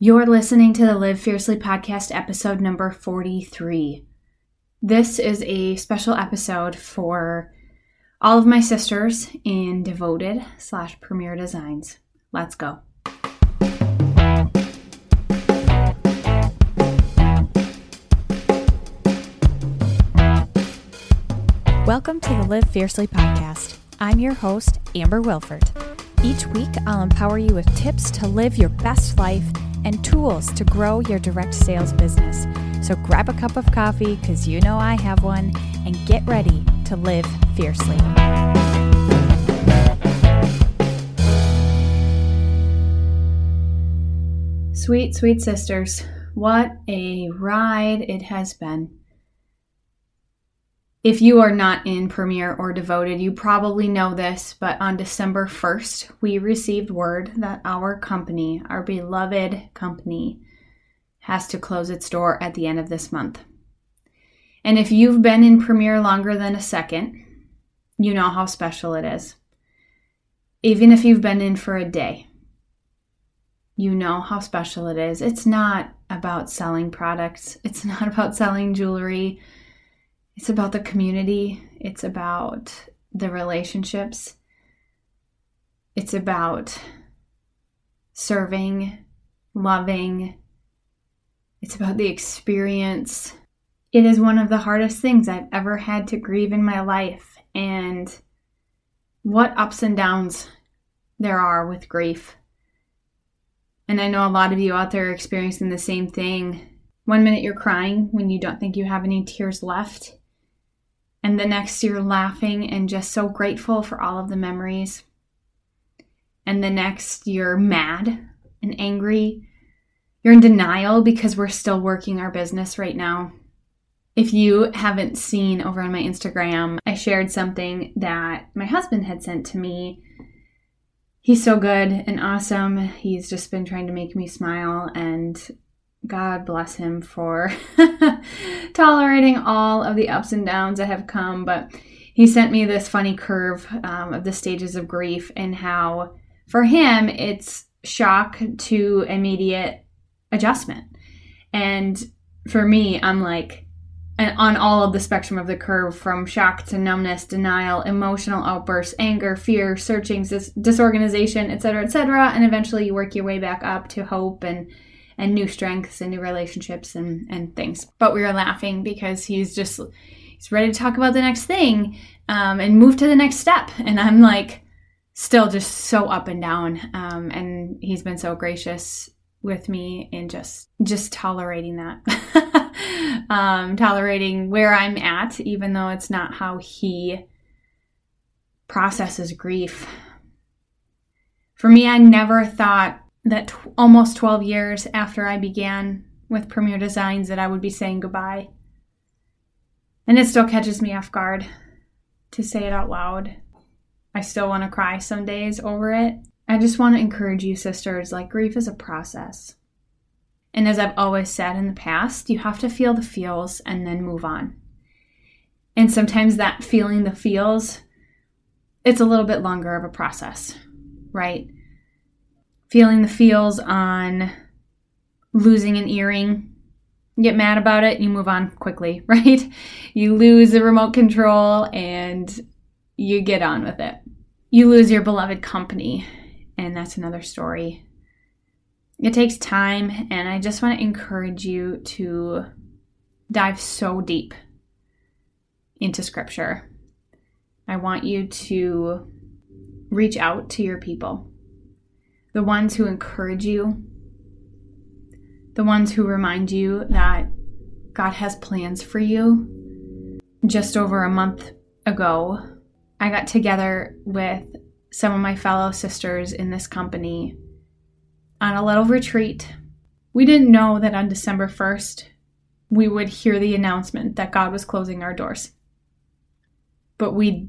You're listening to the Live Fiercely podcast, episode number 43. This is a special episode for all of my sisters in Devoted slash Premier Designs. Let's go. Welcome to the Live Fiercely podcast. I'm your host, Amber Wilford. Each week, I'll empower you with tips to live your best life and tools to grow your direct sales business. So grab a cup of coffee, because you know I have one, and get ready to live fiercely. Sweet, sweet sisters, what a ride it has been. If you are not in Premier or Devoted, you probably know this, but on December 1st, we received word that our company, our beloved company, has to close its door at the end of this month. And if you've been in Premier longer than a second, you know how special it is. Even if you've been in for a day, you know how special it is. It's not about selling products, it's not about selling jewelry it's about the community, it's about the relationships, it's about serving, loving, it's about the experience. It is one of the hardest things I've ever had to grieve in my life. And what ups and downs there are with grief. And I know a lot of you out there are experiencing the same thing. One minute you're crying when you don't think you have any tears left. And the next you're laughing and just so grateful for all of the memories. And the next you're mad and angry. You're in denial because we're still working our business right now. If you haven't seen over on my Instagram, I shared something that my husband had sent to me. He's so good and awesome. He's just been trying to make me smile and God bless him for tolerating all of the ups and downs that have come. But he sent me this funny curve um, of the stages of grief and how, for him, it's shock to immediate adjustment. And for me, I'm like, on all of the spectrum of the curve from shock to numbness, denial, emotional outbursts, anger, fear, searching, dis- disorganization, etc., etc., and eventually you work your way back up to hope and and new strengths and new relationships and, and things. But we were laughing because he's just he's ready to talk about the next thing um, and move to the next step. And I'm like still just so up and down. Um, and he's been so gracious with me in just just tolerating that. um, tolerating where I'm at, even though it's not how he processes grief. For me, I never thought that t- almost 12 years after I began with Premier Designs that I would be saying goodbye. And it still catches me off guard to say it out loud. I still want to cry some days over it. I just want to encourage you, sisters, like grief is a process. And as I've always said in the past, you have to feel the feels and then move on. And sometimes that feeling the feels, it's a little bit longer of a process, right? Feeling the feels on losing an earring. Get mad about it, you move on quickly, right? You lose the remote control and you get on with it. You lose your beloved company, and that's another story. It takes time, and I just want to encourage you to dive so deep into scripture. I want you to reach out to your people the ones who encourage you, the ones who remind you that God has plans for you. Just over a month ago, I got together with some of my fellow sisters in this company on a little retreat. We didn't know that on December 1st, we would hear the announcement that God was closing our doors. But we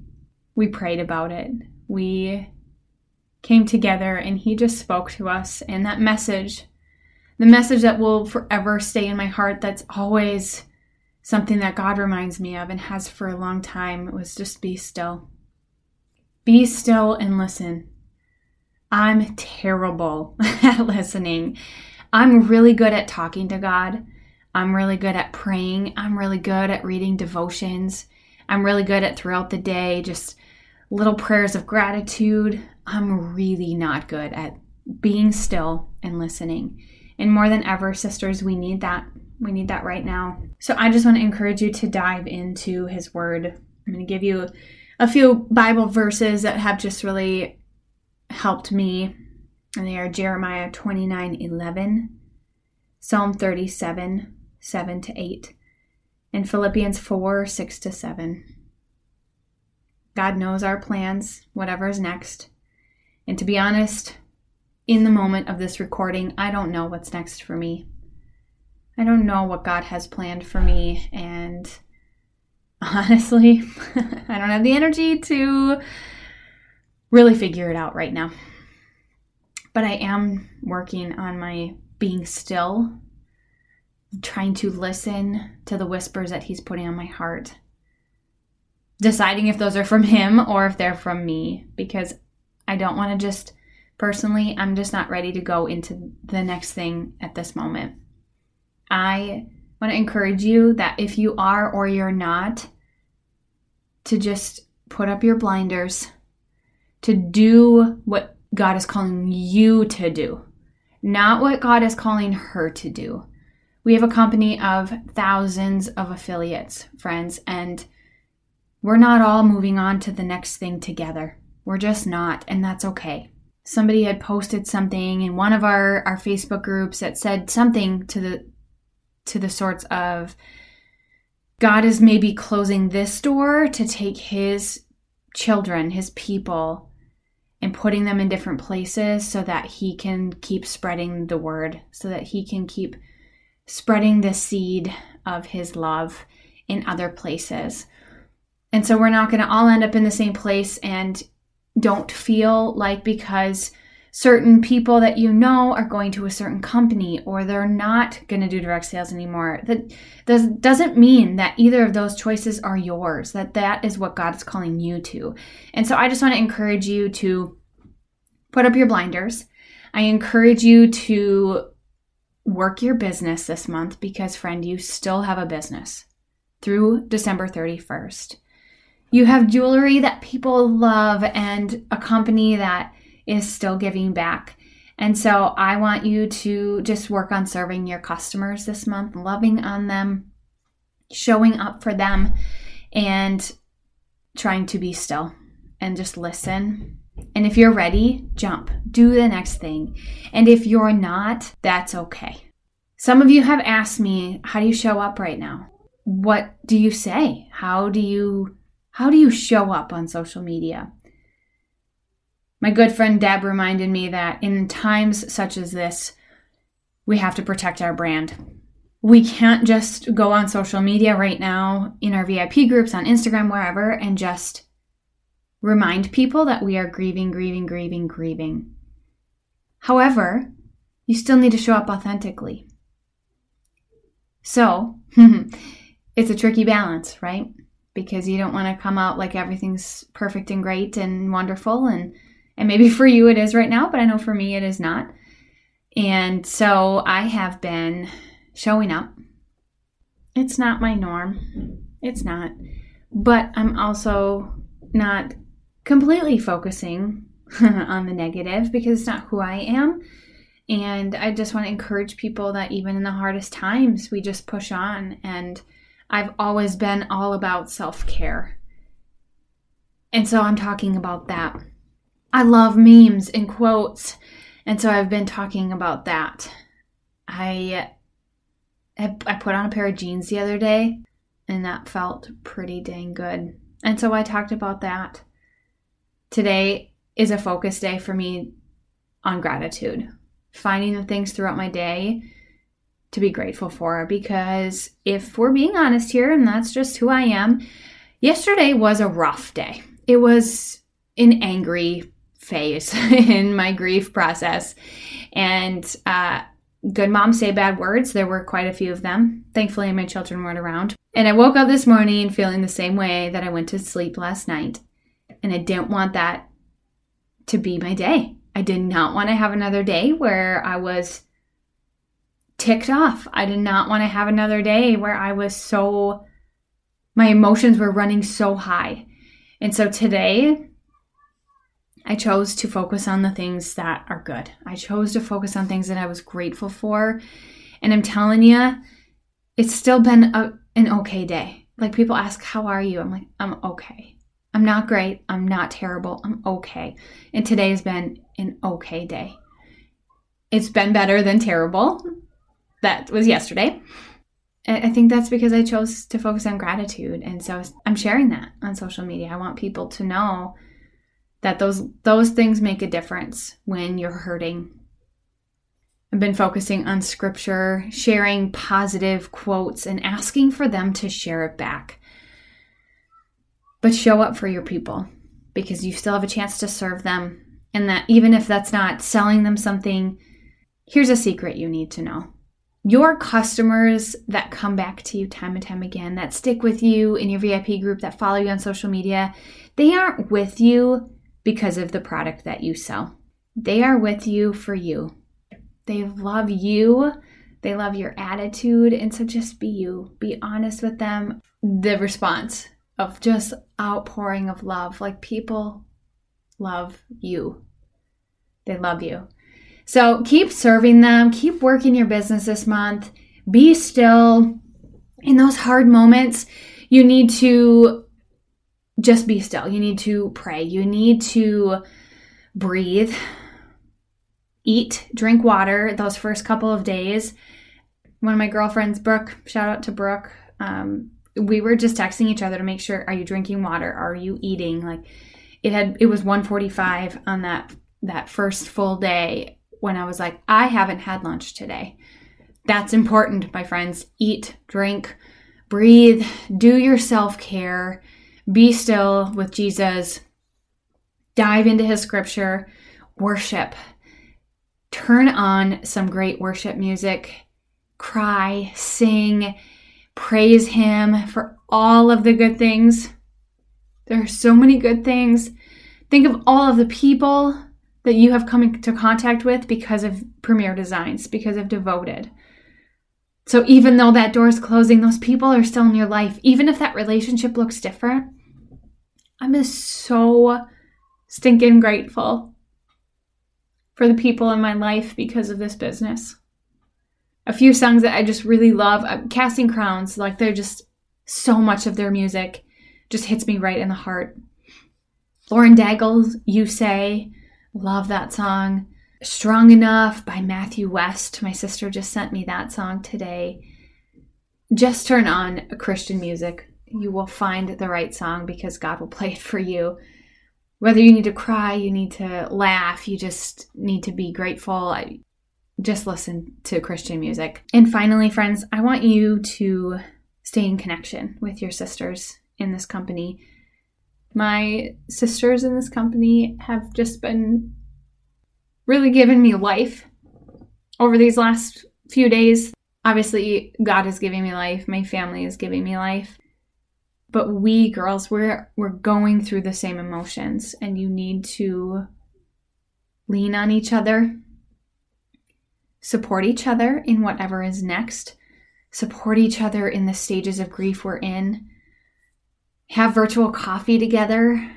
we prayed about it. We came together and he just spoke to us. And that message, the message that will forever stay in my heart, that's always something that God reminds me of and has for a long time, was just be still. Be still and listen. I'm terrible at listening. I'm really good at talking to God. I'm really good at praying. I'm really good at reading devotions. I'm really good at throughout the day just little prayers of gratitude. I'm really not good at being still and listening. And more than ever, sisters, we need that. We need that right now. So I just want to encourage you to dive into His Word. I'm going to give you a few Bible verses that have just really helped me. And they are Jeremiah 29 11, Psalm 37 7 to 8, and Philippians 4 6 to 7. God knows our plans, whatever is next. And to be honest, in the moment of this recording, I don't know what's next for me. I don't know what God has planned for me. And honestly, I don't have the energy to really figure it out right now. But I am working on my being still, trying to listen to the whispers that He's putting on my heart, deciding if those are from Him or if they're from me, because I don't want to just Personally, I'm just not ready to go into the next thing at this moment. I want to encourage you that if you are or you're not, to just put up your blinders, to do what God is calling you to do, not what God is calling her to do. We have a company of thousands of affiliates, friends, and we're not all moving on to the next thing together. We're just not, and that's okay somebody had posted something in one of our our Facebook groups that said something to the to the sorts of God is maybe closing this door to take his children, his people and putting them in different places so that he can keep spreading the word, so that he can keep spreading the seed of his love in other places. And so we're not going to all end up in the same place and don't feel like because certain people that you know are going to a certain company or they're not going to do direct sales anymore that does, doesn't mean that either of those choices are yours that that is what god is calling you to. And so i just want to encourage you to put up your blinders. I encourage you to work your business this month because friend you still have a business through december 31st you have jewelry that people love and a company that is still giving back. And so I want you to just work on serving your customers this month, loving on them, showing up for them, and trying to be still and just listen. And if you're ready, jump, do the next thing. And if you're not, that's okay. Some of you have asked me, How do you show up right now? What do you say? How do you how do you show up on social media? My good friend Deb reminded me that in times such as this, we have to protect our brand. We can't just go on social media right now, in our VIP groups, on Instagram, wherever, and just remind people that we are grieving, grieving, grieving, grieving. However, you still need to show up authentically. So, it's a tricky balance, right? Because you don't want to come out like everything's perfect and great and wonderful and and maybe for you it is right now, but I know for me it is not. And so I have been showing up. It's not my norm. It's not. But I'm also not completely focusing on the negative because it's not who I am. And I just want to encourage people that even in the hardest times, we just push on and I've always been all about self care. And so I'm talking about that. I love memes and quotes. And so I've been talking about that. I I put on a pair of jeans the other day and that felt pretty dang good. And so I talked about that. Today is a focus day for me on gratitude, finding the things throughout my day to be grateful for because if we're being honest here, and that's just who I am, yesterday was a rough day. It was an angry phase in my grief process. And uh, good moms say bad words. There were quite a few of them. Thankfully, my children weren't around. And I woke up this morning feeling the same way that I went to sleep last night. And I didn't want that to be my day. I did not want to have another day where I was ticked off. I did not want to have another day where I was so, my emotions were running so high. And so today, I chose to focus on the things that are good. I chose to focus on things that I was grateful for. And I'm telling you, it's still been a, an okay day. Like people ask, How are you? I'm like, I'm okay. I'm not great. I'm not terrible. I'm okay. And today has been an okay day. It's been better than terrible. That was yesterday. I think that's because I chose to focus on gratitude. And so I'm sharing that on social media. I want people to know that those those things make a difference when you're hurting. I've been focusing on scripture, sharing positive quotes and asking for them to share it back. But show up for your people because you still have a chance to serve them and that even if that's not selling them something, here's a secret you need to know. Your customers that come back to you time and time again, that stick with you in your VIP group, that follow you on social media, they aren't with you because of the product that you sell. They are with you for you. They love you. They love your attitude. And so just be you. Be honest with them. The response of just outpouring of love. Like people love you. They love you. So keep serving them. Keep working your business this month. Be still. In those hard moments, you need to just be still. You need to pray. You need to breathe, eat, drink water those first couple of days. One of my girlfriends, Brooke, shout out to Brooke, um, we were just texting each other to make sure are you drinking water? Are you eating? Like it had it was 145 on that that first full day when I was like, I haven't had lunch today. That's important, my friends. Eat, drink, breathe, do your self-care be still with Jesus, dive into his scripture, worship, turn on some great worship music, cry, sing, praise him for all of the good things. There are so many good things. Think of all of the people that you have come into contact with because of Premier Designs, because of Devoted. So even though that door is closing, those people are still in your life. Even if that relationship looks different, I'm just so stinking grateful for the people in my life because of this business. A few songs that I just really love uh, Casting Crowns, like they're just so much of their music just hits me right in the heart. Lauren Daigle's You Say, love that song. Strong Enough by Matthew West. My sister just sent me that song today. Just turn on Christian music you will find the right song because God will play it for you. Whether you need to cry, you need to laugh, you just need to be grateful. Just listen to Christian music. And finally, friends, I want you to stay in connection with your sisters in this company. My sisters in this company have just been really giving me life over these last few days. Obviously, God is giving me life, my family is giving me life but we girls we're we're going through the same emotions and you need to lean on each other support each other in whatever is next support each other in the stages of grief we're in have virtual coffee together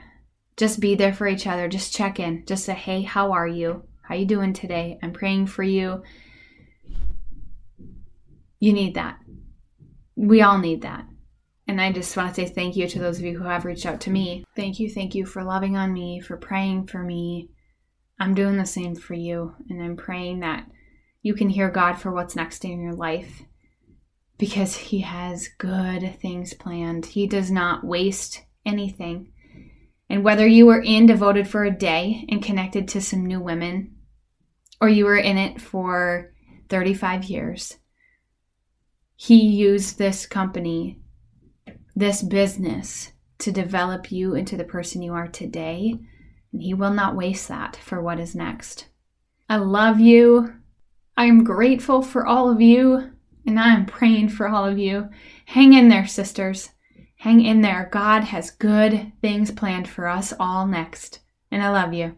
just be there for each other just check in just say hey how are you how you doing today i'm praying for you you need that we all need that and I just want to say thank you to those of you who have reached out to me. Thank you, thank you for loving on me, for praying for me. I'm doing the same for you. And I'm praying that you can hear God for what's next in your life because He has good things planned. He does not waste anything. And whether you were in devoted for a day and connected to some new women, or you were in it for 35 years, He used this company this business to develop you into the person you are today, and He will not waste that for what is next. I love you. I am grateful for all of you, and I am praying for all of you. Hang in there, sisters. Hang in there. God has good things planned for us all next. And I love you.